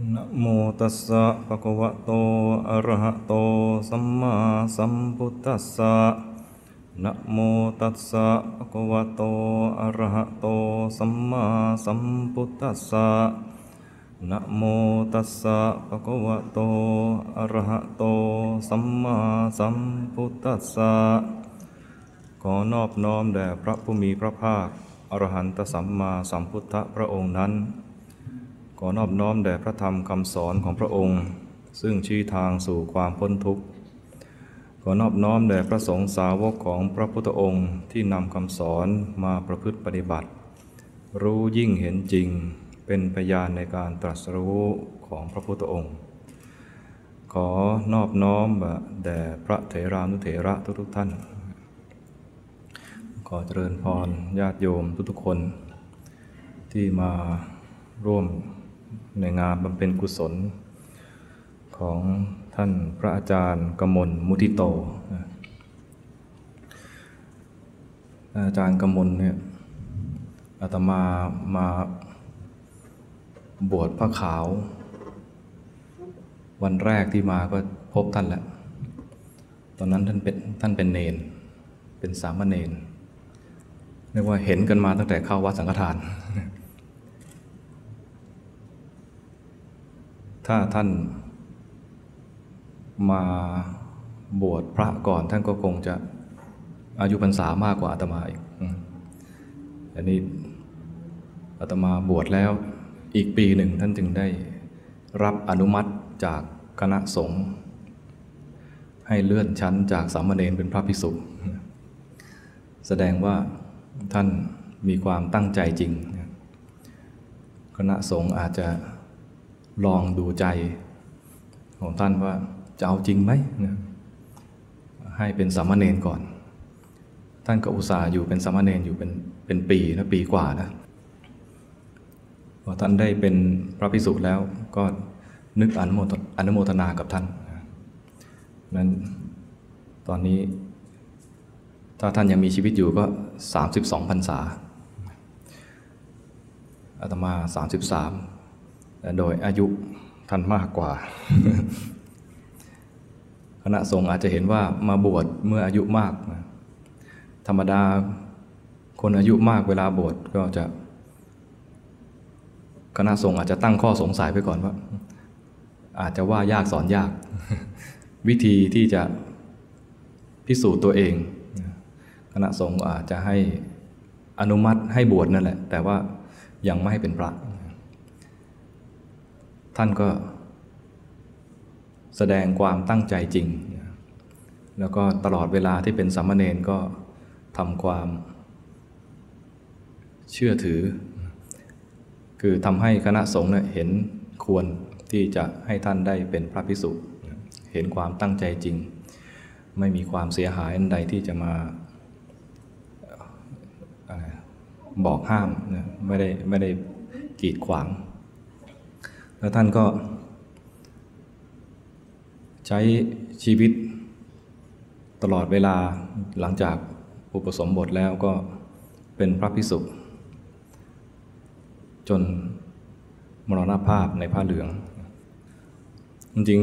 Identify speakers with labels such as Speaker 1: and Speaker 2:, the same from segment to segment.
Speaker 1: นะโมตัสสะภะคะวะโต อะระหะโต สัมมาสัมพุทธัสสะนะโมตัสสะภะคะวะโต อะระหะโต สัมมาสัมพุทธัสสะนะโมตัสสะภะคะวะโต อะระหะโต สัมมาสัมพุทธัสสะ ขอนอบน้อมแด่พระผู้มีพระภาค อรหันตสัมมาสัมพุทธพระองค์นั้น ขอนอบน้อมแด่พระธรรมคำสอนของพระองค์ ซึ่งชี้ทางสู่ความพ้นทุกข์ ขอนอบน้อมแด่พระสงฆ์สาวกของพระพุทธองค์ที่นำคำสอนมาประพฤติปฏิบัติ รู้ยิ่งเห็นจริงเป็นพยานในการตรัสรู้ของพระพุทธองค์ ขอนอบน้อมแด่พระเถรานุเถระทุกๆท่าน ขอเจริญพรญาติโยมทุกๆคน ที่มาร่วม ในงานบำเพ็ญกุศล ของท่านพระอาจารย์กมลมุทิโต อาจารย์กมลเนี่ยอาตมามาบวชพระขาว วันแรกที่มาก็พบท่านแหละตอนนั้นท่านเป็นท่านเป็นเนน เป็นสามเณรเรียกว่าเห็นกันมาตั้งแต่เข้าวัดสังฆทาน ถ้าท่านมาบวชพระก่อนท่านก็คงจะอายุพรรษามากกว่าอาตมาอีก อันนี้อาตมาบวชแล้วอีกปีหนึ่งท่านจึงได้รับอนุมัติจากคณะสงฆ์ให้เลื่อนชั้นจากสามเณรเป็นพระภิกษุ แสดงว่าท่านมีความตั้งใจจริง คณะสงฆ์อาจจะ ลองดูใจของท่านว่าจะเอาจริงไหมให้เป็นสามเณรก่อน ท่านก็อุตส่าห์อยู่เป็นสามเณรอยู่เป็นเป็นปีนะปีกว่านะพอท่านได้เป็นพระภิกษุแล้วก็นึกอนุโมทอนุโมทนากับท่านนั้นตอนนี้ ถ้าท่านยังมีชีวิตอยู่ก็ 32พรรษาอาตมา 33 โดยอายุท่านมากกว่า คณะสงฆ์อาจจะเห็นว่ามาบวชเมื่ออายุมาก ธรรมดาคนอายุมากเวลาบวชก็จะ คณะสงฆ์อาจจะตั้งข้อสงสัยไว้ก่อนว่า อาจจะว่ายากสอนยาก วิธีที่จะพิสูจน์ตัวเอง คณะสงฆ์อาจจะให้อนุมัติให้บวชนั่นแหละ แต่ว่ายังไม่ให้เป็นพระ ท่านก็แสดงความตั้งใจจริง แล้วก็ตลอดเวลาที่เป็นสามเณรก็ทำความเชื่อถือ คือทำให้คณะสงฆ์เห็นควรที่จะให้ท่านได้เป็นพระภิกษุ เห็นความตั้งใจจริง ไม่มีความเสียหายอันใดที่จะมาบอกห้าม ไม่ได้ไม่ได้กีดขวาง แล้วท่านก็ ใช้ชีวิตตลอดเวลาหลังจากอุปสมบทแล้วก็เป็นพระพิสุจนมรณภาพในผ้าเหลือง จริง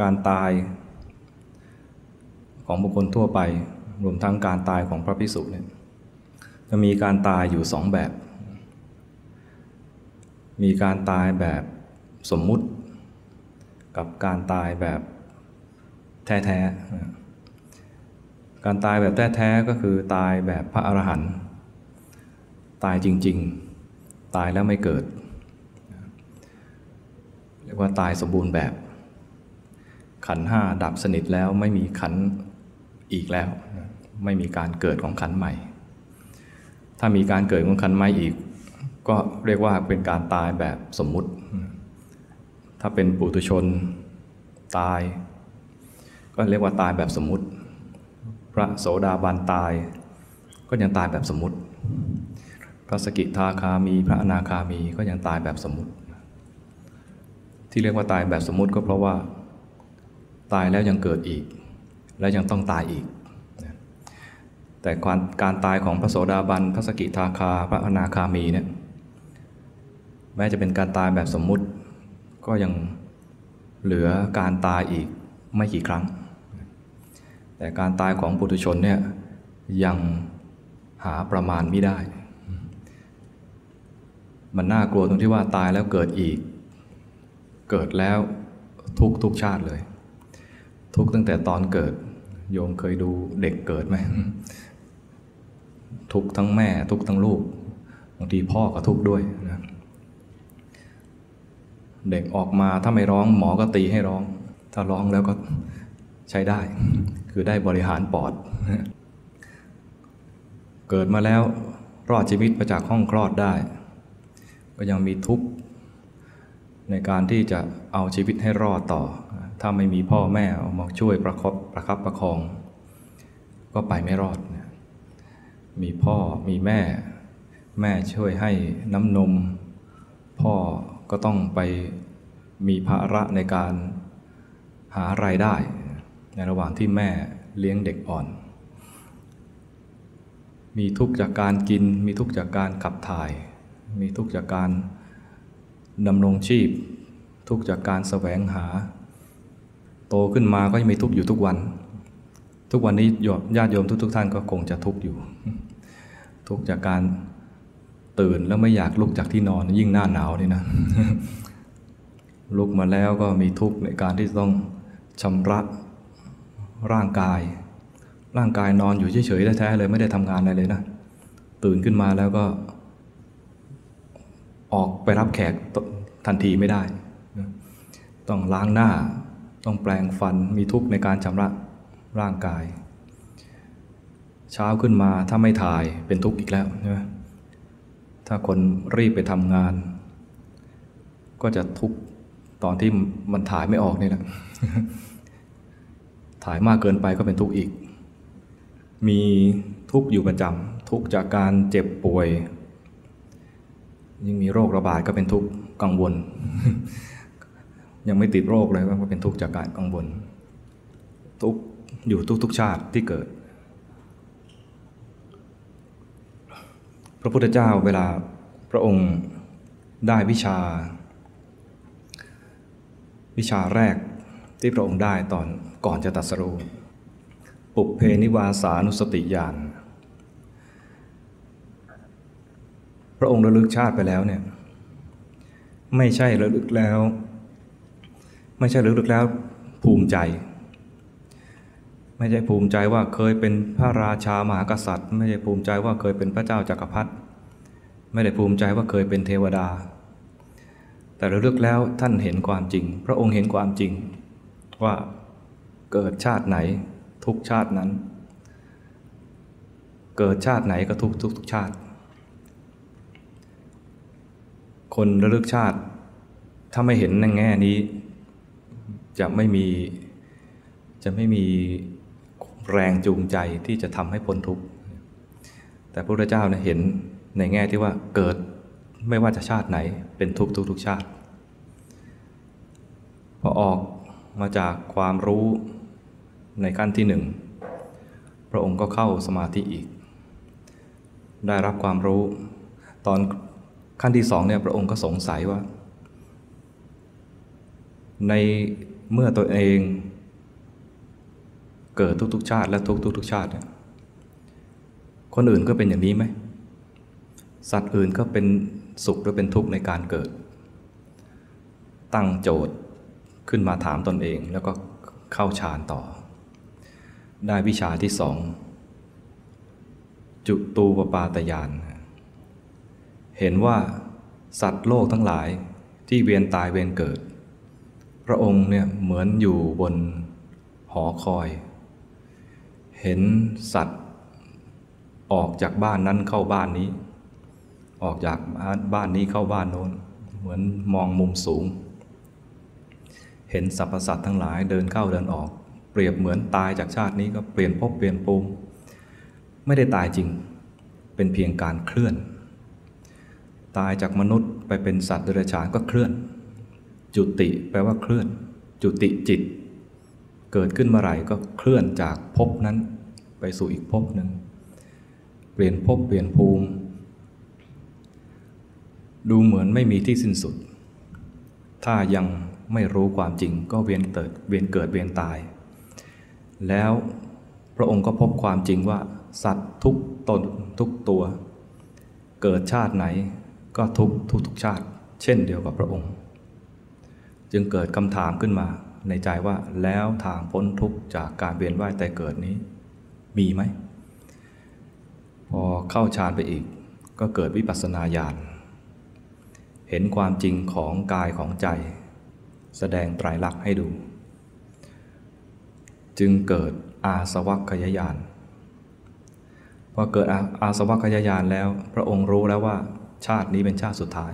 Speaker 1: การตายของบุคคลทั่วไป รวมทั้งการตายของพระพิสุเนี่ยจะมีการตายอยู่สองแบบ มีการตายแบบสมมุติ กับการตายแบบแท้ๆ การตายแบบแท้ๆ ก็คือตายแบบพระอรหันต์ตายจริงๆ ตายแล้วไม่เกิด เรียกว่าตายสมบูรณ์แบบ ขันห้าดับสนิทแล้วไม่มีขันอีกแล้ว ไม่มีการเกิดของขันใหม่ ถ้ามีการเกิดของขันไม้อีก ก็เรียกว่าเป็นการตายแบบสมมุติ ถ้าเป็นปุถุชนตาย ก็เรียกว่าตายแบบสมมุติ พระโสดาบันตาย ก็ยังตายแบบสมมุติ พระสกิทาคามี พระอนาคามีก็ยังตายแบบสมมุติ ที่เรียกว่าตายแบบสมมุติก็เพราะว่า ตายแล้วยังเกิดอีก และยังต้องตายอีกแต่การตายของพระโสดาบัน พระสกิทาคา พระอนาคามีเนี่ย มม้จะเป็นการตายแบบสมมุติ ก็ยังเหลือการตายอีกไม่กี่ครั้ง แต่การตายของปุถุชนเนี่ยยังหาประมาณไม่ได้ มันน่ากลัวตรงที่ว่าตายแล้วเกิดอีก เกิดแล้วทุกทุกชาติเลย ทุกตั้งแต่ตอนเกิด โยมเคยดูเด็กเกิดไหมทุกทั้งแม่ทุกทั้งลูกบางทีพ่อก็ทุกด้วยนะ เด็กออกมาถ้าไม่ร้องหมอก็ตีให้ร้อง ถ้าร้องแล้วก็ใช้ได้ คือได้บริหารปอด เกิดมาแล้วรอดชีวิตมาจากห้องคลอดได้ ก็ยังมีทุกข์ในการที่จะเอาชีวิตให้รอดต่อ ถ้าไม่มีพ่อแม่ออกมาช่วยประคับประคับประคอง ก็ไปไม่รอด มีพ่อมีแม่ แม่ช่วยให้น้ำนม พ่อ ก็ต้องไปมีภาระในการหารายได้ ในระหว่างที่แม่เลี้ยงเด็กอ่อน มีทุกข์จากการกิน มีทุกข์จากการขับถ่าย มีทุกข์จากการดำรงชีพ ทุกข์จากการแสวงหา โตขึ้นมาก็ยังมีทุกข์อยู่ทุกวัน ทุกวันนี้ญาติโยมทุกๆทท่านก็คงจะทุกข์อยู่ ทุกข์จากการ ตื่นแล้วไม่อยากลุกจากที่นอนยิ่งหน้าหนาวนี่นะลุกมาแล้วก็มีทุกข์ในการที่ต้องชำระร่างกาย ร่างกายนอนอยู่เฉยๆแท้ๆเลยไม่ได้ทำงานอะไรเลยนะ ตื่นขึ้นมาแล้วก็ ออกไปรับแขกทันทีไม่ได้ ต้องล้างหน้า ต้องแปลงฟันมีทุกข์ในการชำระร่างกาย เช้าขึ้นมาถ้าไม่ถ่ายเป็นทุกข์อีกแล้วใช่ไหม ถ้าคนรีบไปทำงาน ก็จะทุกตอนที่มันถ่ายไม่ออกนี่แหละ ถ่ายมากเกินไปก็เป็นทุกข์อีก มีทุกข์อยู่ประจำทุกข์จากการเจ็บป่วย ยิ่งมีโรคระบาดก็เป็นทุกข์กังวล ยังไม่ติดโรคเลยก็เป็นทุกข์จากการกังวล ทุกข์อยู่ทุกๆชาติที่เกิด พระพุทธเจ้าเวลาพระองค์ได้วิชา วิชาแรกที่พระองค์ได้ตอนก่อนจะตัดสรู้ปุเพนิวาสานุสติญาณพระองค์ระลึกชาติไปแล้วเนี่ยไม่ใช่ระลึกแล้ว ไม่ใช่ระลึกแล้วภูมิใจ ไม่ใช่ภูมิใจว่าเคยเป็นพระราชามหากษัตริย์ ไม่ใช่ภูมิใจว่าเคยเป็นพระเจ้าจากักรพรรดิไม่ได้ภูมิใจว่าเคยเป็นเทวดา แต่ระลึกแล้วท่านเห็นความจริง พระองค์เห็นความจริง ว่าเกิดชาติไหนทุกชาตินั้น เกิดชาติไหนก็ทุกทุกทุกชาติ คนระลึกชาติ ถ้าไม่เห็นในแง่นี้ จะไม่มีจะไม่มี แรงจูงใจที่จะทำให้พ้นทุกข์ แต่พระพุทธเจ้าเนี่ยเห็นในแง่ที่ว่าเกิดไม่ว่าจะชาติไหนเป็นทุกทุกทุกชาติ พอออกมาจากความรู้ในขั้นที่หนึ่งพระองค์ก็เข้าสมาธิอีก ได้รับความรู้ตอนขั้นที่สองเนี่ยพระองค์ก็สงสัยว่า ในเมื่อตัวเอง เกิดทุกๆชาติ และทุกๆทุกชาติคนอื่นก็เป็นอย่างนี้ไหม สัตว์อื่นก็เป็นสุขหรือเป็นทุกข์ในการเกิด ตั้งโจทย์ขึ้นมาถามตนเองแล้วก็เข้าฌานต่อ ได้วิชาที่สอง จุตูปปาตยาน เห็นว่าสัตว์โลกทั้งหลายที่เวียนตายเวียนเกิด พระองค์เนี่ยเหมือนอยู่บนหอคอย เห็นสัตว์ออกจากบ้านนั้นเข้าบ้านนี้ ออกจากบ้านนี้เข้าบ้านโน้น เหมือนมองมุมสูง เห็นสรรพสัตว์ทั้งหลายเดินเข้าเดินออก เปรียบเหมือนตายจากชาตินี้ก็เปลี่ยนภพเปลี่ยนภูมิไม่ได้ตายจริง เป็นเพียงการเคลื่อน ตายจากมนุษย์ไปเป็นสัตว์เดรัจฉานก็เคลื่อน จุติแปลว่าเคลื่อน จุติจิต เกิดขึ้นเมื่อไหร่ก็เคลื่อนจากภพนั้นไปสู่อีกภพหนึ่ง เปลี่ยนภพเปลี่ยนภูมิ ดูเหมือนไม่มีที่สิ้นสุด ถ้ายังไม่รู้ความจริงก็เวียนเกิดเวียนเกิดเวียนตาย แล้วพระองค์ก็พบความจริงว่า สัตว์ทุกตนทุกตัว เกิดชาติไหนก็ทุกทุกทุกชาติ เช่นเดียวกับพระองค์ จึงเกิดคำถามขึ้นมา ในใจว่าแล้วทางพ้นทุกข์จากการเวียนว่ายแต่เกิดนี้ มีไหม พอเข้าฌานไปอีก ก็เกิดวิปัสสนาญาณเห็นความจริงของกายของใจ แสดงไตรลักษณ์ให้ดู จึงเกิดอาสวัคยายานพอเกิดอาสวัคยายานแล้ว พระองค์รู้แล้วว่าชาตินี้เป็นชาติสุดท้าย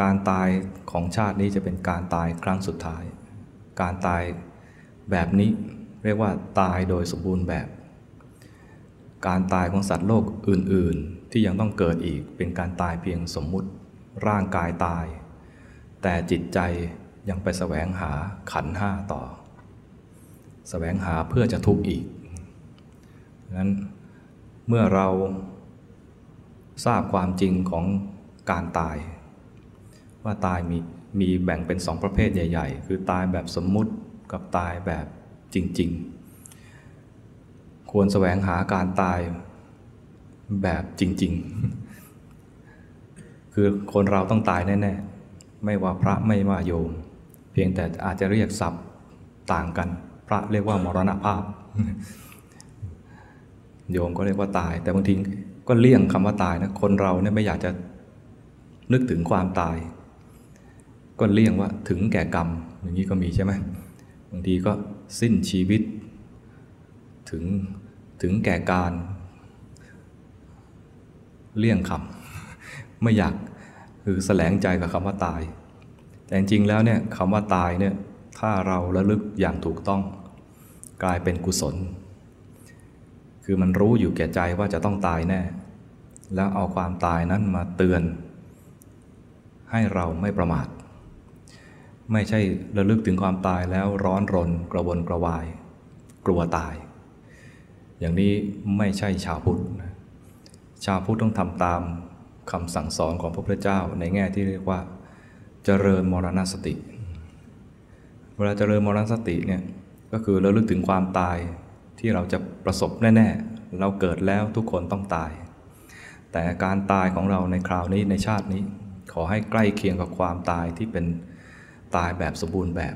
Speaker 1: การตายของชาตินี้จะเป็นการตายครั้งสุดท้าย การตายแบบนี้เรียกว่าตายโดยสมบูรณ์แบบ การตายของสัตว์โลกอื่น ๆ ที่ยังต้องเกิดอีกเป็นการตายเพียงสมมุติร่างกายตาย แต่จิตใจยังไปแสวงหาขันห้าต่อแสวงหาเพื่อจะทุกข์อีกนั้นเมื่อเราทราบความจริงของการตาย ว่าตายมีมีแบ่งเป็นสองประเภทใหญ่ ๆ คือตายแบบสมมุติกับตายแบบจริง ๆ ควรแสวงหาการตายแบบจริง ๆ คือคนเราต้องตายแน่ๆ ไม่ว่าพระไม่ว่าโยม เพียงแต่อาจจะเรียกศัพท์ต่างกัน พระเรียกว่ามรณภาพ โยมก็เรียกว่าตาย แต่บางทีก็เลี่ยงคำว่าตายนะ คนเราเนี่ยไม่อยากจะนึกถึงความตาย ก็เลี่ยงว่าถึงแก่กรรม อย่างนี้ก็มีใช่ไหมบางทีก็สิ้นชีวิต ถึงถึงแก่การ เลี่ยงคำไม่อยากคือแสลงใจกับคำว่าตาย แต่จริงแล้วเนี่ยคำว่าตายเนี่ยถ้าเราระลึกอย่างถูกต้อง กลายเป็นกุศล คือมันรู้อยู่แก่ใจว่าจะต้องตายแน่ แล้วเอาความตายนั้นมาเตือน ให้เราไม่ประมาท ไม่ใช่ระลึกถึงความตายแล้วร้อนรน กระวนกระวาย กลัวตาย อย่างนี้ไม่ใช่ชาวพุทธชาวพุทธต้องทำตามคำสั่งสอนของพระพุทธเจ้าในแง่ที่เรียกว่า เจริญมรณสติ เวลาเจริญมรณสติเนี่ยก็คือราลึกถึงความตายที่เราจะประสบแน่ๆ เราเกิดแล้วทุกคนต้องตาย แต่การตายของเราในคราวนี้ในชาตินี้ ขอให้ใกล้เคียงกับความตายที่เป็น ตายแบบสมบูรณ์แบบ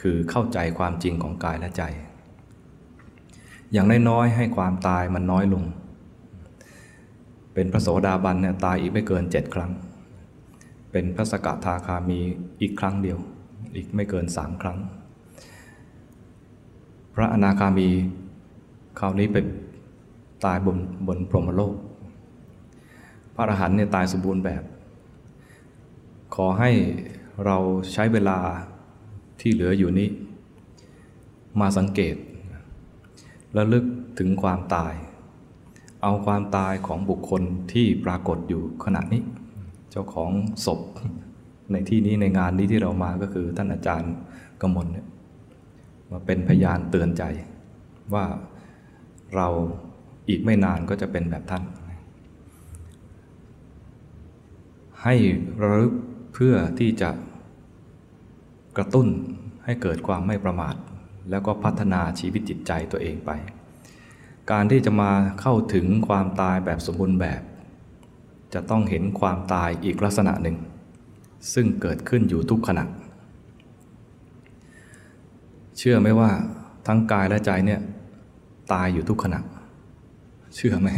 Speaker 1: คือเข้าใจความจริงของกายและใจ อย่างน้อยๆให้ความตายมันน้อยลง เป็นพระโสดาบันเนี่ยตายอีกไม่เกินเจ็ดครั้ง เป็นพระสกทาคามีอีกครั้งเดียว อีกไม่เกินสามครั้ง พระอนาคามีคราวนี้ไปตายบนบนพรหมโลก พระอรหันต์เนี่ยตายสมบูรณ์แบบ ขอให้ เราใช้เวลาที่เหลืออยู่นี้ มาสังเกตและลึกถึงความตาย เอาความตายของบุคคลที่ปรากฏอยู่ขณะนี้ เจ้าของศพในที่นี้ในงานนี้ที่เรามาก็คือท่านอาจารย์กมลเนี่ยมาเป็นพยานเตือนใจ ว่าเราอีกไม่นานก็จะเป็นแบบท่าน ให้ระลึก เพื่อที่จะกระตุ้นให้เกิดความไม่ประมาท แล้วก็พัฒนาชีวิตจิตใจตัวเองไป การที่จะมาเข้าถึงความตายแบบสมบูรณ์แบบ จะต้องเห็นความตายอีกลักษณะหนึ่ง ซึ่งเกิดขึ้นอยู่ทุกขณะ เชื่อไหมว่าทั้งกายและใจเนี่ยตายอยู่ทุกขณะ เชื่อไหม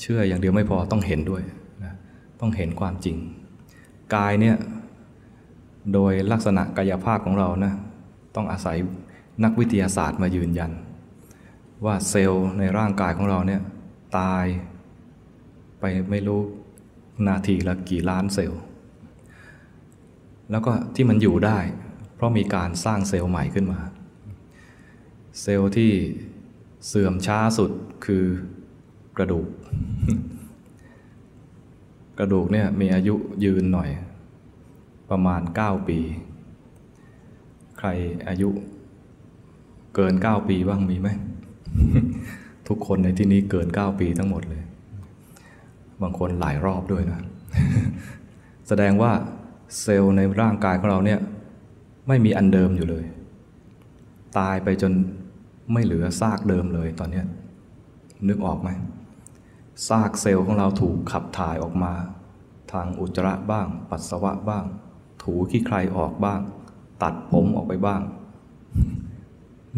Speaker 1: เชื่ออย่างเดียวไม่พอต้องเห็นด้วย ต้องเห็นความจริง กายเนี่ยโดยลักษณะกายภาพของเรานะต้องอาศัยนักวิทยาศาสตร์มายืนยัน ว่าเซลล์ในร่างกายของเราเนี่ยตายไปไม่รู้นาทีละกี่ล้านเซลล์ แล้วก็ที่มันอยู่ได้ เพราะมีการสร้างเซลล์ใหม่ขึ้นมา เซลล์ที่เสื่อมช้าสุดคือกระดูก กระดูกเนี่ยมีอายุยืนหน่อย ประมาณ 9 ปี ใครอายุเกิน 9 ปีบ้างมีไหม ทุกคนในที่นี้เกิน 9 ปีทั้งหมดเลย บางคนหลายรอบด้วยนะ แสดงว่าเซลล์ในร่างกายของเราเนี่ยไม่มีอันเดิมอยู่เลย ตายไปจนไม่เหลือซากเดิมเลยตอนนี้นึกออกไหม ซากเซลล์ของเราถูกขับถ่ายออกมา ทางอุจจาระบ้าง ปัสสาวะบ้าง ถูขี้ใครออกบ้าง ตัดผมออกไปบ้าง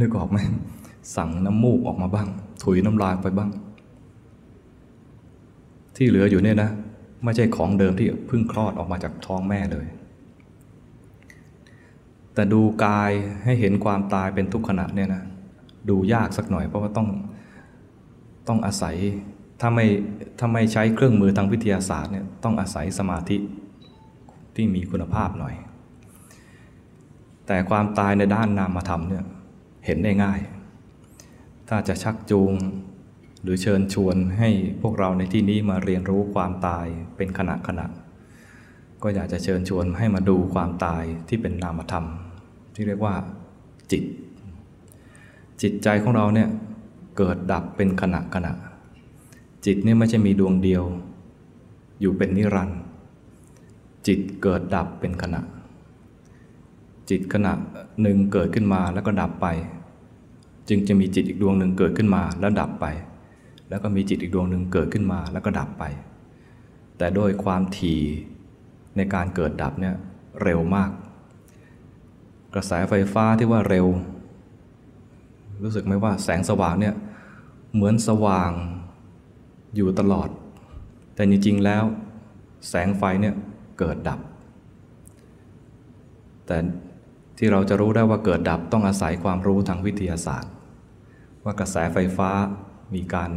Speaker 1: นึกออกไหมสั่งน้ำมูกออกมาบ้าง ถุยน้ำลายไปบ้าง ที่เหลืออยู่เนี่ยนะ ไม่ใช่ของเดิมที่เพิ่งคลอดออกมาจากท้องแม่เลย แต่ดูกายให้เห็นความตายเป็นทุกขณะเนี่ยนะ ดูยากสักหน่อยเพราะว่าต้องต้องอาศัย ถ้าไม่ถ้าไม่ใช้เครื่องมือทางวิทยาศาสตร์เนี่ยต้องอาศัยสมาธิที่มีคุณภาพหน่อย แต่ความตายในด้านนามธรรมเนี่ยเห็นได้ง่าย ถ้าจะชักจูงหรือเชิญชวนให้พวกเราในที่นี้มาเรียนรู้ความตายเป็นขณะขณะ ก็อยากจะเชิญชวนให้มาดูความตายที่เป็นนามธรรม ที่เรียกว่าจิต จิตใจของเราเนี่ยเกิดดับเป็นขณะขณะ จิตนี่ไม่ใช่มีดวงเดียว อยู่เป็นนิรันดร์จิตเกิดดับเป็นขณะ จิตขณะหนึ่งเกิดขึ้นมาแล้วก็ดับไป จึงจะมีจิตอีกดวงหนึ่งเกิดขึ้นมาแล้วดับไป แล้วก็มีจิตอีกดวงหนึ่งเกิดขึ้นมาแล้วก็ดับไป แต่โดยความถี่ในการเกิดดับเนี่ยเร็วมาก กระแสไฟฟ้าที่ว่าเร็ว รู้สึกไหมว่าแสงสว่างเนี่ยเหมือนสว่าง อยู่ตลอด แต่จริงๆแล้ว แสงไฟเนี่ยเกิดดับ แต่ที่เราจะรู้ได้ว่าเกิดดับต้องอาศัยความรู้ทางวิทยาศาสตร์ ว่ากระแสไฟฟ้ามีการ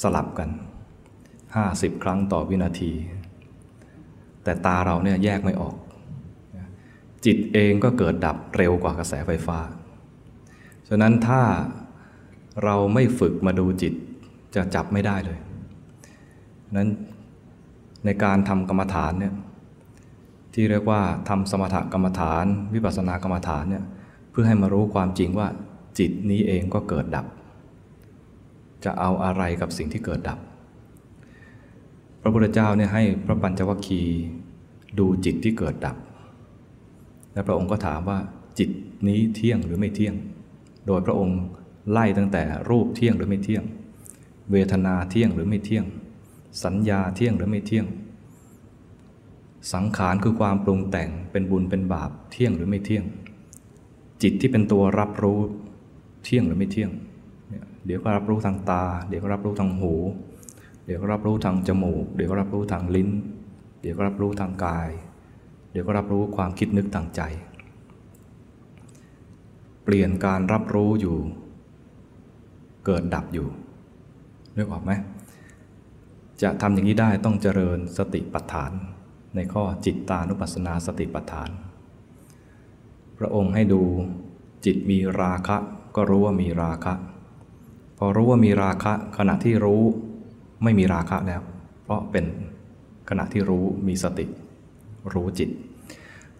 Speaker 1: สลับกัน 50 ครั้งต่อวินาที แต่ตาเราเนี่ยแยกไม่ออก จิตเองก็เกิดดับเร็วกว่ากระแสไฟฟ้า ฉะนั้นถ้าเราไม่ฝึกมาดูจิตจะจับไม่ได้เลย นั้นในการทำกรรมฐานเนี่ยที่เรียกว่าทำสมถกรรมฐาน วิปัสสนากรรมฐานเนี่ยเพื่อให้มารู้ความจริงว่าจิตนี้เองก็เกิดดับ จะเอาอะไรกับสิ่งที่เกิดดับ พระพุทธเจ้าเนี่ยให้พระปัญจวัคคีย์ดูจิตที่เกิดดับ และพระองค์ก็ถามว่าจิตนี้เที่ยงหรือไม่เที่ยง โดยพระองค์ไล่ตั้งแต่รูปเที่ยงหรือไม่เที่ยง เวทนาเที่ยงหรือไม่เที่ยง สัญญาเที่ยงหรือไม่เที่ยง สังขารคือความปรุงแต่งเป็นบุญเป็นบาปเที่ยงหรือไม่เที่ยง จิตที่เป็นตัวรับรู้เที่ยงหรือไม่เที่ยง เดี๋ยวก็รับรู้ทางตา เดี๋ยวก็รับรู้ทางหู เดี๋ยวก็รับรู้ทางจมูก เดี๋ยวก็รับรู้ทางลิ้น เดี๋ยวก็รับรู้ทางกาย เดี๋ยวก็รับรู้ความคิดนึกทางใจ เปลี่ยนการรับรู้อยู่ เกิดดับอยู่นึกออกไหม จะทำอย่างนี้ได้ต้องเจริญสติปัฏฐาน ในข้อจิตตานุปัสสนาสติปัฏฐาน พระองค์ให้ดูจิตมีราคะก็รู้ว่ามีราคะ พอรู้ว่ามีราคะขณะที่รู้ไม่มีราคะแล้ว เพราะเป็นขณะที่รู้มีสติ รู้จิต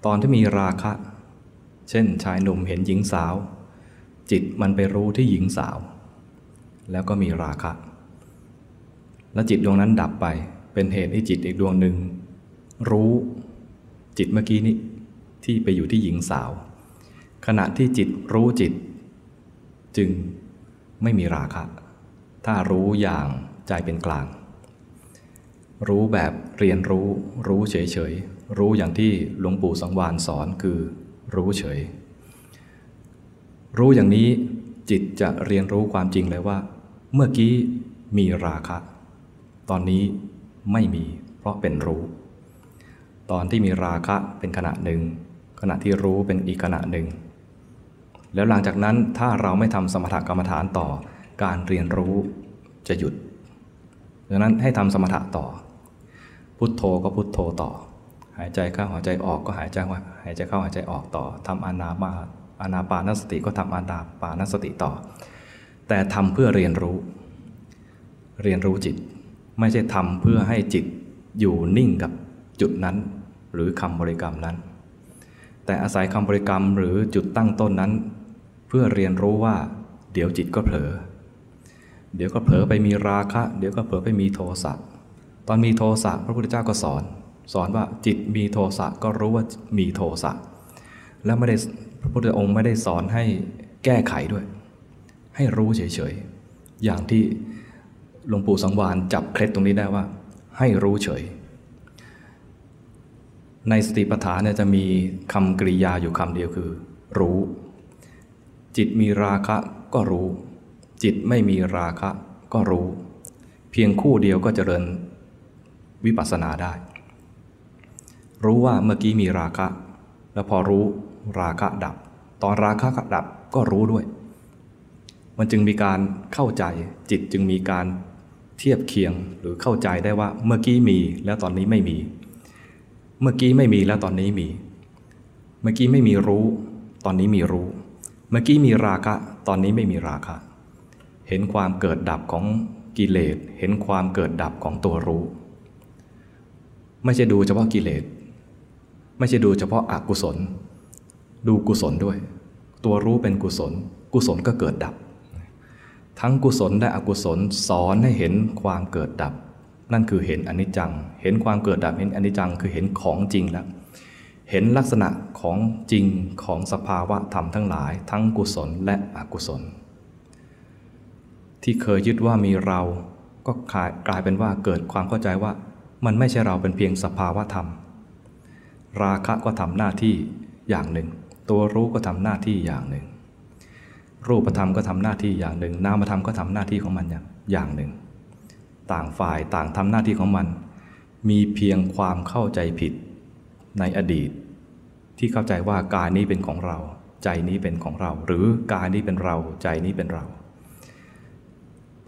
Speaker 1: ตอนที่มีราคะ เช่นชายหนุ่มเห็นหญิงสาว จิตมันไปรู้ที่หญิงสาว แล้วก็มีราคะ และจิตดวงนั้นดับไป เป็นเหตุให้จิตอีกดวงหนึ่งรู้จิตเมื่อกี้นี้ที่ไปอยู่ที่หญิงสาว ขณะที่จิตรู้จิต จึงไม่มีราคะ ถ้ารู้อย่างใจเป็นกลาง รู้แบบเรียนรู้ รู้เฉยๆ รู้อย่างที่หลวงปู่สังวานสอนคือรู้เฉย รู้อย่างนี้จิตจะเรียนรู้ความจริงเลยว่า เมื่อกี้มีราคะ ตอนนี้ไม่มีเพราะเป็นรู้ ตอนที่มีราคะเป็นขณะหนึ่ง ขณะที่รู้เป็นอีกขณะหนึ่ง แล้วหลังจากนั้นถ้าเราไม่ทำสมถกรรมฐานต่อการเรียนรู้จะหยุดดังนั้นให้ทำสมถะต่อ พุทโธก็พุทโธต่อ หายใจเข้าหายใจออกก็หายใจว่าหายใจเข้าหายใจออกต่อทำอานามาอานาปานสติก็ทำอานาปานสติต่อ แต่ทำเพื่อเรียนรู้ เรียนรู้จิต ไม่ใช่ทำเพื่อให้จิตอยู่นิ่งกับจุดนั้น หรือคำบริกรรมนั้น แต่อาศัยคำบริกรรมหรือจุดตั้งต้นนั้น เพื่อเรียนรู้ว่า เดี๋ยวจิตก็เผลอ เดี๋ยวก็เผลอไปมีราคะ เดี๋ยวก็เผลอไปมีโทสะตอนมีโทสะพระพุทธเจ้าก็สอน สอนว่าจิตมีโทสะก็รู้ว่ามีโทสะแล้วไม่ได้พระพุทธองค์ไม่ได้สอนให้แก้ไขด้วย ให้รู้เฉยๆอย่างที่ หลวงปู่สังวานจับเคล็ดตรงนี้ได้ว่า ให้รู้เฉย ในสติปัฏฐานเนี่ยจะมีคำกริยาอยู่คำเดียวคือ รู้ จิตมีราคะก็รู้ จิตไม่มีราคะก็รู้ เพียงคู่เดียวก็เจริญวิปัสสนาได้ รู้ว่าเมื่อกี้มีราคะ แล้วพอรู้ราคะดับ ตอนราคะดับก็รู้ด้วย มันจึงมีการเข้าใจจิตจึงมีการ เทียบเคียงหรือเข้าใจได้ว่าเมื่อกี้มีแล้วตอนนี้ไม่มี เมื่อกี้ไม่มีแล้วตอนนี้มี เมื่อกี้ไม่มีรู้ ตอนนี้มีรู้ เมื่อกี้มีราคะ ตอนนี้ไม่มีราคะ เห็นความเกิดดับของกิเลส เห็นความเกิดดับของตัวรู้ ไม่ใช่ดูเฉพาะกิเลส ไม่ใช่ดูเฉพาะอากุศล ดูกุศลด้วย ตัวรู้เป็นกุศล กุศลก็เกิดดับ ทั้งกุศลและอกุศลสอนให้เห็นความเกิดดับ นั่นคือเห็นอนิจจัง เห็นความเกิดดับเห็นอนิจจังคือเห็นของจริงแล้วเห็นลักษณะของจริงของสภาวะธรรมทั้งหลาย ทั้งกุศลและอกุศล ที่เคยยึดว่ามีเราก็กลายเป็นว่าเกิดความเข้าใจว่า มันไม่ใช่เราเป็นเพียงสภาวะธรรม ราคะก็ทำหน้าที่อย่างหนึ่ง ตัวรู้ก็ทำหน้าที่อย่างหนึ่ง รูปธรรมก็ทำหน้าที่อย่างหนึ่ง นามธรรมก็ทำหน้าที่ของมันอย่างอย่างหนึ่ง ต่างฝ่ายต่างทำหน้าที่ของมัน มีเพียงความเข้าใจผิดในอดีต ที่เข้าใจว่ากายนี้เป็นของเรา ใจนี้เป็นของเรา หรือกายนี้เป็นเรา ใจนี้เป็นเรา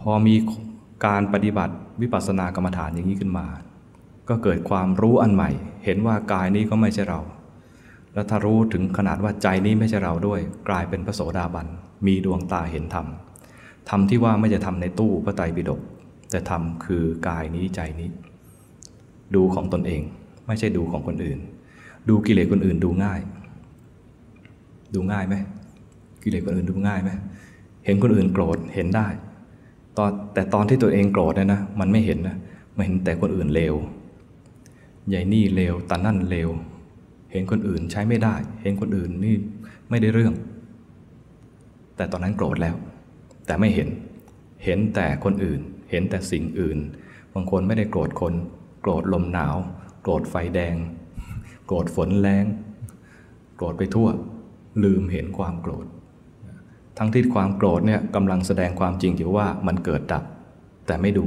Speaker 1: พอมีการปฏิบัติวิปัสสนากรรมฐานอย่างนี้ขึ้นมา ก็เกิดความรู้อันใหม่ เห็นว่ากายนี้ก็ไม่ใช่เรา และถ้ารู้ถึงขนาดว่าใจนี้ไม่ใช่เราด้วย กลายเป็นพระโสดาบัน มีดวงตาเห็นธรรมธรรมที่ว่าไม่จะทำในตู้พระไตรปิฎกแต่ธรรมคือกายนี้ใจนี้ ดูของตนเองไม่ใช่ดูของคนอื่น ดูกิเลสคนอื่นดูง่าย ดูง่ายไหมกิเลสคนอื่นดูง่ายไหมเห็นคนอื่นโกรธเห็นได้ตอนแต่ตอนที่ตัวเองโกรธเนี่ยนะมันไม่เห็นนะมันเห็นแต่คนอื่นเลวใหญ่นี่เลวตานั่นเลวเห็นคนอื่นใช้ไม่ได้ เห็นคนอื่นนี่ไม่ได้เรื่อง แต่ตอนนั้นโกรธแล้ว แต่ไม่เห็น เห็นแต่คนอื่น เห็นแต่สิ่งอื่น บางคนไม่ได้โกรธคน โกรธลมหนาว โกรธไฟแดง โกรธฝนแรงโกรธไปทั่ว ลืมเห็นความโกรธ ทั้งที่ความโกรธเนี่ยกำลังแสดงความจริงอยู่ว่ามันเกิดดับ แต่ไม่ดู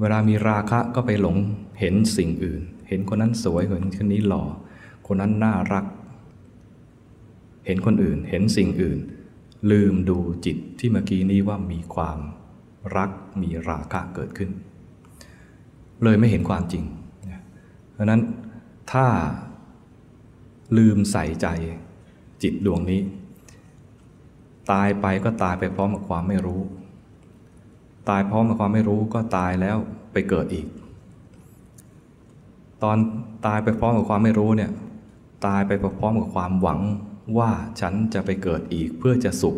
Speaker 1: เวลามีราคะก็ไปหลงเห็นสิ่งอื่น เห็นคนนั้นสวยเห็นคนนี้หล่อ คนนั้นน่ารัก เห็นคนอื่น เห็นสิ่งอื่น ลืมดูจิตที่เมื่อกี้นี้ว่ามีความรักมีราคะเกิดขึ้น เลยไม่เห็นความจริง เพราะนั้นถ้าลืมใส่ใจจิตดวงนี้ ตายไปก็ตายไปพร้อมกับความไม่รู้ ตายพร้อมกับความไม่รู้ก็ตายแล้วไปเกิดอีก ตอนตายไปพร้อมกับความไม่รู้เนี่ยตายไปพร้อมกับความหวัง ว่าฉันจะไปเกิดอีกเพื่อจะสุข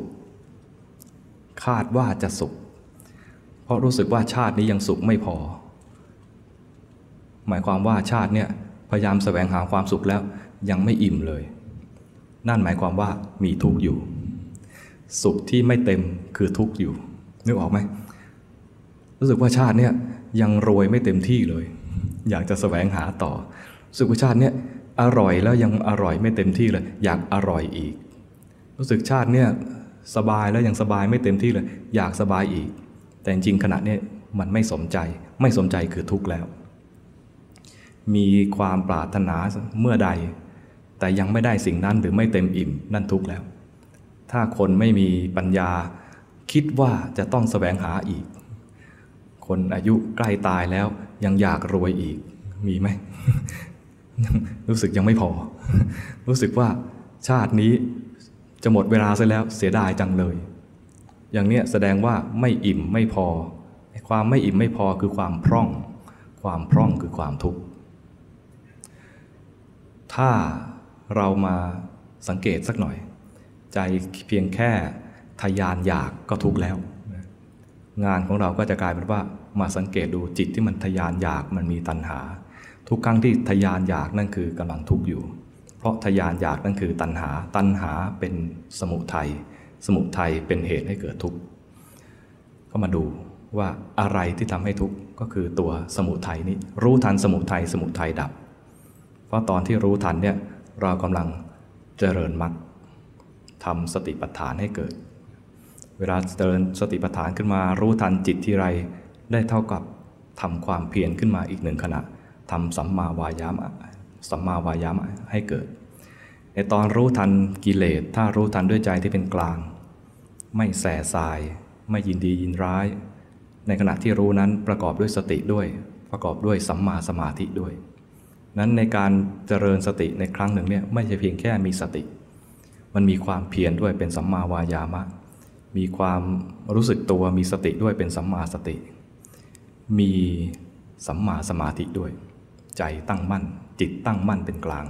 Speaker 1: คาดว่าจะสุข เพราะรู้สึกว่าชาตินี้ยังสุขไม่พอ หมายความว่าชาติเนี่ยพยายามแสวงหาความสุขแล้วยังไม่อิ่มเลย นั่นหมายความว่ามีทุกข์อยู่ สุขที่ไม่เต็มคือทุกข์อยู่นึกออกไหมรู้สึกว่าชาติเนี่ยยังรวยไม่เต็มที่เลย อยากจะแสวงหาต่อสึกว่าชาติเนี่ย อร่อยแล้วยังอร่อยไม่เต็มที่เลย อยากอร่อยอีก รู้สึกชาติเนี่ยสบายแล้วยังสบายไม่เต็มที่เลย อยากสบายอีก แต่จริงขณะนี้มันไม่สมใจ ไม่สมใจคือทุกข์แล้ว มีความปรารถนาเมื่อใด แต่ยังไม่ได้สิ่งนั้นหรือไม่เต็มอิ่มนั่นทุกข์แล้ว ถ้าคนไม่มีปัญญา คิดว่าจะต้องแสวงหาอีก คนอายุใกล้ตายแล้วยังอยากรวยอีกมีไหม รู้สึกยังไม่พอ รู้สึกว่าชาตินี้จะหมดเวลาซะแล้วเสียดายจังเลย อย่างเนี้ยแสดงว่าไม่อิ่มไม่พอ ความไม่อิ่มไม่พอคือความพร่อง ความพร่องคือความทุกข์ ถ้าเรามาสังเกตสักหน่อย ใจเพียงแค่ทยานอยากก็ทุกข์แล้ว งานของเราก็จะกลายเป็นว่ามาสังเกตดูจิตที่มันทยานอยากมันมีตัณหา ทุกครั้งที่ทยานอยากนั่นคือกำลังทุกข์อยู่ เพราะทยานอยากนั่นคือตัณหา ตัณหาเป็นสมุทัย สมุทัยเป็นเหตุให้เกิดทุกข์ ก็มาดูว่าอะไรที่ทำให้ทุกข์ก็คือตัวสมุทัยนี้ รู้ทันสมุทัย สมุทัยดับ เพราะตอนที่รู้ทันเนี่ยเรากำลังเจริญมรรคทำสติปัฏฐานให้เกิด เวลาเจริญสติปัฏฐานขึ้นมา รู้ทันจิตที่ไร ได้เท่ากับทำความเพียรขึ้นมาอีกหนึ่งขณะ ทำสัมมาวายามะสัมมาวายามะให้เกิด ในตอนรู้ทันกิเลสถ้ารู้ทันด้วยใจที่เป็นกลาง ไม่แส่สาย ไม่ยินดียินร้าย ในขณะที่รู้นั้นประกอบด้วยสติด้วย ประกอบด้วยสัมมาสมาธิด้วย นั้นในการเจริญสติในครั้งหนึ่งเนี่ยไม่ใช่เพียงแค่มีสติ มันมีความเพียรด้วยเป็นสัมมาวายามะ มีความรู้สึกตัวมีสติด้วยเป็นสัมมาสติ มีสัมมาสมาธิด้วย ใจตั้งมั่น จิตตั้งมั่นเป็นกลาง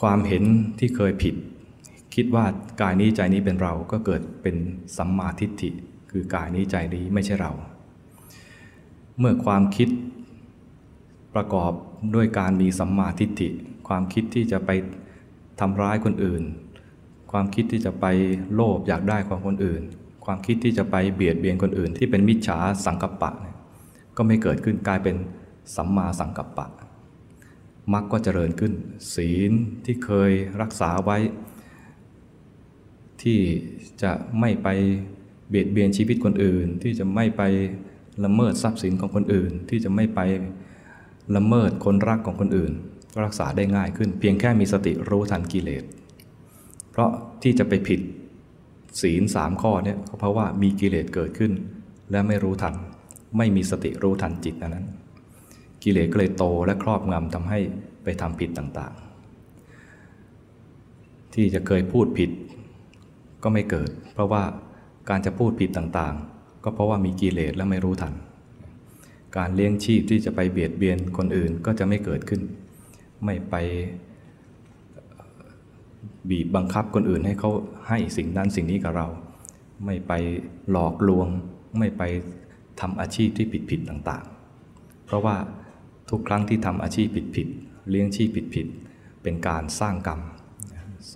Speaker 1: ความเห็นที่เคยผิด คิดว่ากายนี้ใจนี้เป็นเราก็เกิดเป็นสัมมาทิฏฐิ คือกายนี้ใจนี้ไม่ใช่เรา เมื่อความคิดประกอบด้วยการมีสัมมาทิฏฐิ ความคิดที่จะไปทำร้ายคนอื่น ความคิดที่จะไปโลภอยากได้ของคนอื่น ความคิดที่จะไปเบียดเบียนคนอื่น ที่เป็นมิจฉาสังกัปปะ ก็ไม่เกิดขึ้นกลายเป็นสัมมาสังกัปปะมรรคก็เจริญขึ้น ศีลที่เคยรักษาไว้ ที่จะไม่ไปเบียดเบียนชีวิตคนอื่น ที่จะไม่ไปละเมิดทรัพย์สินของคนอื่น ที่จะไม่ไปละเมิดคนรักของคนอื่น ก็รักษาได้ง่ายขึ้น เพียงแค่มีสติรู้ทันกิเลส เพราะที่จะไปผิดศีลสามข้อเนี่ยเพราะว่ามีกิเลสเกิดขึ้น และไม่รู้ทัน ไม่มีสติรู้ทันจิตนั้น กิเลสก็เลยโตและครอบงำทำให้ไปทำผิดต่างๆ ที่จะเคยพูดผิดก็ไม่เกิด เพราะว่าการจะพูดผิดต่างๆ ก็เพราะว่ามีกิเลสและไม่รู้ทัน การเลี้ยงชีพที่จะไปเบียดเบียนคนอื่นก็จะไม่เกิดขึ้น ไม่ไปบีบบังคับคนอื่นให้เขาให้สิ่งนั้นสิ่งนี้กับเรา ไม่ไปหลอกลวง ไม่ไป ทำอาชีพที่ผิดผิดต่างๆ เพราะว่าทุกครั้งที่ทำอาชีพผิดผิดเลี้ยงชีพผิดผิดเป็นการสร้างกรรม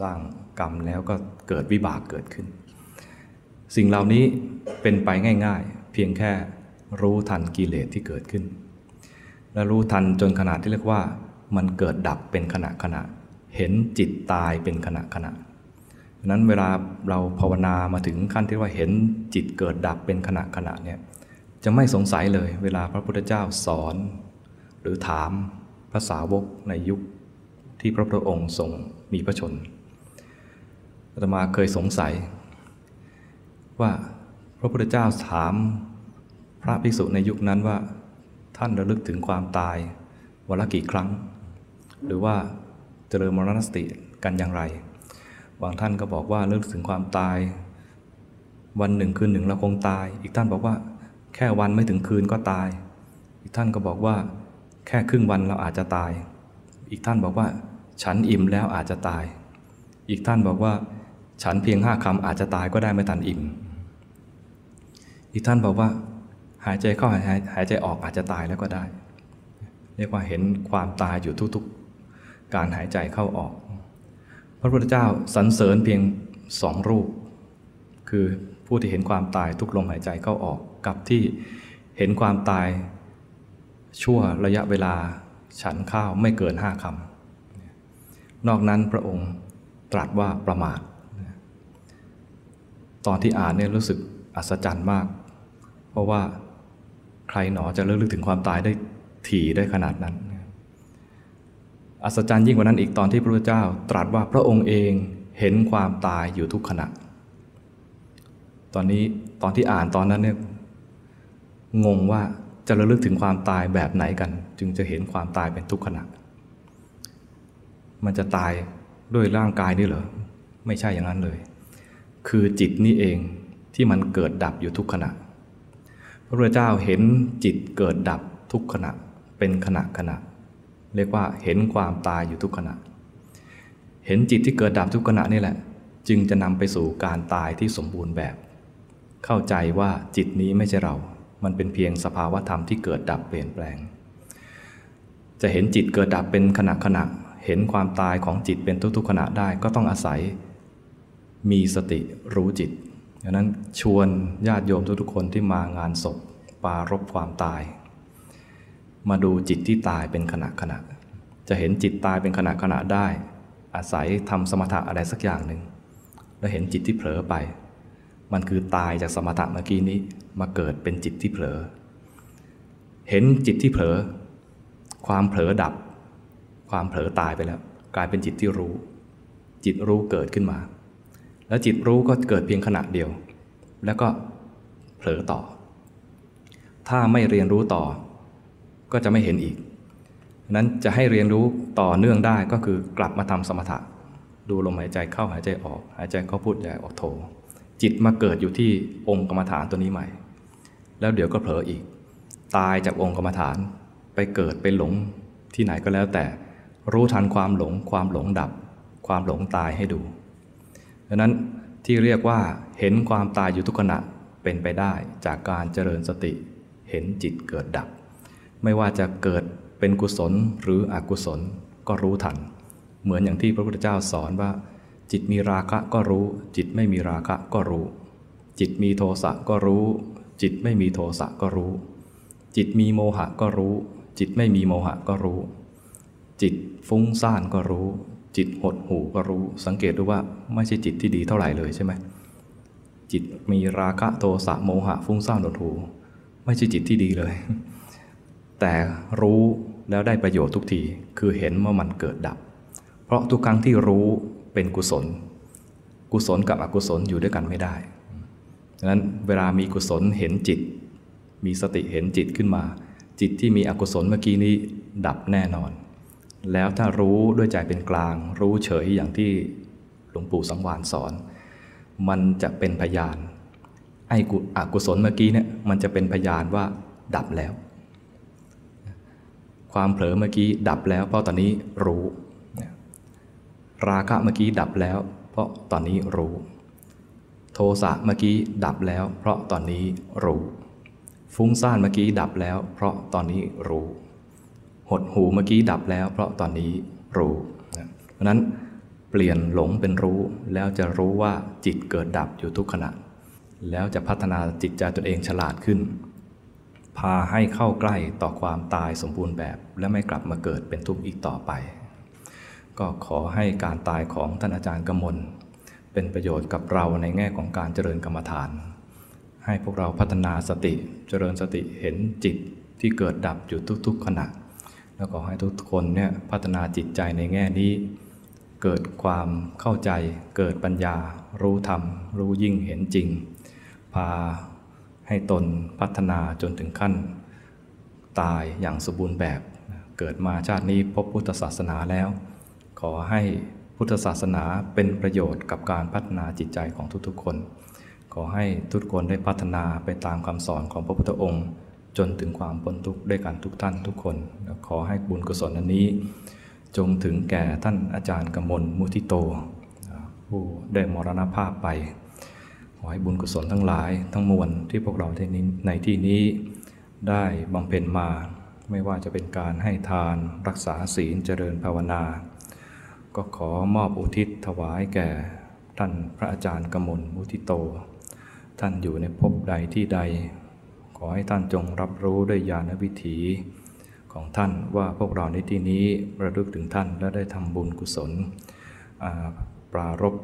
Speaker 1: สร้างกรรมแล้วก็เกิดวิบากเกิดขึ้น สิ่งเหล่านี้เป็นไปง่ายๆ เพียงแค่รู้ทันกิเลสที่เกิดขึ้น และรู้ทันจนขนาดที่เรียกว่า มันเกิดดับเป็นขณะขณะเห็นจิตตายเป็นขณะขณะนั้นเวลาเราภาวนามาถึงขั้นที่ว่าเห็นจิตเกิดดับเป็นขณะขณะเนี่ย จะไม่สงสัยเลย เวลาพระพุทธเจ้าสอน หรือถามภาษาวกในยุคที่พระพุทธองค์ทรงมีพระชนอาตมาเคยสงสัย ว่าพระพุทธเจ้าถามพระภิกษุในยุคนั้นว่า ท่านระลึกถึงความตายวันละกี่ครั้ง หรือว่าเจริญมรณสติกันอย่างไรบางท่านก็บอกว่าระลึกถึงความตาย วันหนึ่งคืนหนึ่งเราคงตาย อีกท่านบอกว่า แค่วันไม่ถึงคืนก็ตาย อีกท่านก็บอกว่า แค่ครึ่งวันเราอาจจะตาย อีกท่านบอกว่า ฉันอิ่มแล้วอาจจะตาย อีกท่านบอกว่า ฉันเพียงห้าคำอาจจะตายก็ได้ไม่ทันอิ่ม อีกท่านบอกว่า หายใจเข้าหายหายใจออกอาจจะตายแล้วก็ได้ เรียกว่าเห็นความตายอยู่ทุกๆ การหายใจเข้าออก พระพุทธเจ้าสรรเสริญเพียงสองรูป คือ ผู้ที่เห็นความตายทุกลมหายใจเข้าออกกับที่เห็นความตายชั่วระยะเวลาฉันข้าวไม่เกินห้าคำนอกนั้นพระองค์ตรัสว่าประมาท ตอนที่อ่านเนี่ยรู้สึกอัศจรรย์มาก เพราะว่าใครหนอจะเลิกลึกถึงความตายได้ถี่ได้ขนาดนั้น อัศจรรย์ยิ่งกว่านั้นอีกตอนที่พระพุทธเจ้าตรัสว่าพระองค์เองเห็นความตายอยู่ทุกขณะ ตอนนี้ตอนที่อ่านตอนนั้นเนี่ยงงว่าจะระลึกถึงความตายแบบไหนกัน จึงจะเห็นความตายเป็นทุกขณะ มันจะตายด้วยร่างกายนี่เหรอ ไม่ใช่อย่างนั้นเลย คือจิตนี่เองที่มันเกิดดับอยู่ทุกขณะ พระพุทธเจ้าเห็นจิตเกิดดับทุกขณะเป็นขณะขณะ เรียกว่าเห็นความตายอยู่ทุกขณะ เห็นจิตที่เกิดดับทุกขณะนี่แหละ จึงจะนำไปสู่การตายที่สมบูรณ์แบบ เข้าใจว่าจิตนี้ไม่ใช่เรา มันเป็นเพียงสภาวะธรรมที่เกิดดับเปลี่ยนแปลง จะเห็นจิตเกิดดับเป็นขณะขณะ เห็นความตายของจิตเป็นทุกๆขณะได้ก็ต้องอาศัย มีสติรู้จิตดังนั้นชวนญาติโยมทุกๆคนที่มางานศพปารบความตาย มาดูจิตที่ตายเป็นขณะขณะ จะเห็นจิตตายเป็นขณะขณะได้ อาศัยทำสมถะอะไรสักอย่างหนึ่งแล้วเห็นจิตที่เผลอไป มันคือตายจากสมถะเมื่อกี้นี้มาเกิดเป็นจิตที่เผลอ เห็นจิตที่เผลอ ความเผลอดับ ความเผลอตายไปแล้ว กลายเป็นจิตที่รู้ จิตรู้เกิดขึ้นมา แล้วจิตรู้ก็เกิดเพียงขณะเดียว แล้วก็เผลอต่อ ถ้าไม่เรียนรู้ต่อ ก็จะไม่เห็นอีกนั้นจะให้เรียนรู้ต่อเนื่องได้ก็คือกลับมาทำสมถะ ดูลมหายใจเข้าหายใจออก หายใจเข้าพุทหายใจออกโท จิตมาเกิดอยู่ที่องค์กรรมฐานตัวนี้ใหม่ แล้วเดี๋ยวก็เผลออีก ตายจากองค์กรรมฐานไปเกิดไปหลงที่ไหนก็แล้วแต่ รู้ทันความหลง ความหลงดับ ความหลงตายให้ดูดังนั้นที่เรียกว่าเห็นความตายอยู่ทุกขณะเป็นไปได้จากการเจริญสติ เห็นจิตเกิดดับ ไม่ว่าจะเกิดเป็นกุศลหรืออกุศลก็รู้ทัน เหมือนอย่างที่พระพุทธเจ้าสอนว่า จิตมีราคะก็รู้ จิตไม่มีราคะก็รู้ จิตมีโทสะก็รู้ จิตไม่มีโทสะก็รู้ จิตมีโมหะก็รู้ จิตไม่มีโมหะก็รู้ จิตฟุ้งซ่านก็รู้ จิตหดหูก็รู้ สังเกตดูว่าไม่ใช่จิตที่ดีเท่าไหร่เลยใช่ไหมจิตมีราคะโทสะโมหะฟุ้งซ่านหดหูไม่ใช่จิตที่ดีเลย แต่รู้แล้วได้ประโยชน์ทุกทีคือเห็นว่ามันเกิดดับ เพราะทุกครั้งที่รู้ เป็นกุศล กุศลกับอกุศลอยู่ด้วยกันไม่ได้ดังนั้นเวลามีกุศลเห็นจิต มีสติเห็นจิตขึ้นมา จิตที่มีอกุศลเมื่อกี้นี้ดับแน่นอน แล้วถ้ารู้ด้วยใจเป็นกลาง รู้เฉยอย่างที่หลวงปู่สังวานสอน มันจะเป็นพยานไอ้อกุศลเมื่อกี้เนี่ยมันจะเป็นพยานว่าดับแล้ว ความเผลอเมื่อกี้ดับแล้วเพราะตอนนี้รู้ ราคะเมื่อกี้ดับแล้ว เพราะตอนนี้รู้ โทสะเมื่อกี้ดับแล้ว เพราะตอนนี้รู้ ฟุ้งซ่านเมื่อกี้ดับแล้ว เพราะตอนนี้รู้ หดหูเมื่อกี้ดับแล้ว เพราะตอนนี้รู้เพราะนั้นเปลี่ยนหลงเป็นรู้ แล้วจะรู้ว่าจิตเกิดดับอยู่ทุกขณะ แล้วจะพัฒนาจิตใจตนเองฉลาดขึ้น พาให้เข้าใกล้ต่อความตายสมบูรณ์แบบ และไม่กลับมาเกิดเป็นทุกข์อีกต่อไป ก็ขอให้การตายของท่านอาจารย์กมลเป็นประโยชน์กับเราในแง่ของการเจริญกรรมฐาน ให้พวกเราพัฒนาสติเจริญสติเห็นจิตที่เกิดดับอยู่ทุกๆขณะ แล้วก็ให้ทุกคนเนี่ยพัฒนาจิตใจในแง่นี้ เกิดความเข้าใจ เกิดปัญญา รู้ธรรม รู้ยิ่งเห็นจริง พาให้ตนพัฒนาจนถึงขั้น ตายอย่างสมบูรณ์แบบ เกิดมาชาตินี้พบพุทธศาสนาแล้ว ขอให้พุทธศาสนาเป็นประโยชน์กับการพัฒนาจิตใจของทุกๆคน ขอให้ทุกคนได้พัฒนาไปตามคำสอนของพระพุทธองค์ จนถึงความพ้นทุกข์ด้วยกันทุกท่านทุกคน ขอให้บุญกุศลอันนี้ จงถึงแก่ท่านอาจารย์กมลมุทิโต ผู้ได้มรณภาพไป ขอให้บุญกุศลทั้งหลายทั้งมวลที่พวกเราในที่นี้ได้บำเพ็ญมา ไม่ว่าจะเป็นการให้ทานรักษาศีลเจริญภาวนา ก็ขอมอบอุทิศถวายแก่ท่านพระอาจารย์กมลมุทิโต ท่านอยู่ในภพใดที่ใด ขอให้ท่านจงรับรู้ด้วยญาณวิถีของท่านว่าพวกเราในที่นี้ระลึกถึงท่านและได้ทำบุญกุศลปรารบ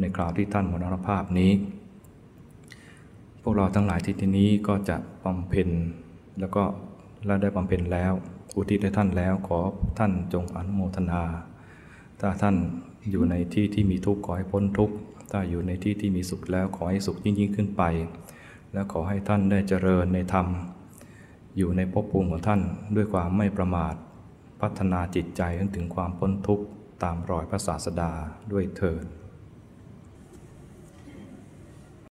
Speaker 1: ในคราวที่ท่านมรณภาพนี้ พวกเราทั้งหลายที่ที่นี้ก็จะบำเพ็ญแล้วก็และได้บำเพ็ญแล้ว อุทิศให้ท่านแล้วขอท่านจงอนุโมทนา ถ้าท่านอยู่ในที่ที่มีทุกข์ขอให้พ้นทุกข์ ถ้าอยู่ในที่ที่มีสุขแล้วขอให้สุขยิ่งยิ่งขึ้นไป และขอให้ท่านได้เจริญในธรรม อยู่ในภพภูมิของท่านด้วยความไม่ประมาท พัฒนาจิตใจถึงความพ้นทุกข์ตามรอยพระศาสดาด้วยเถิด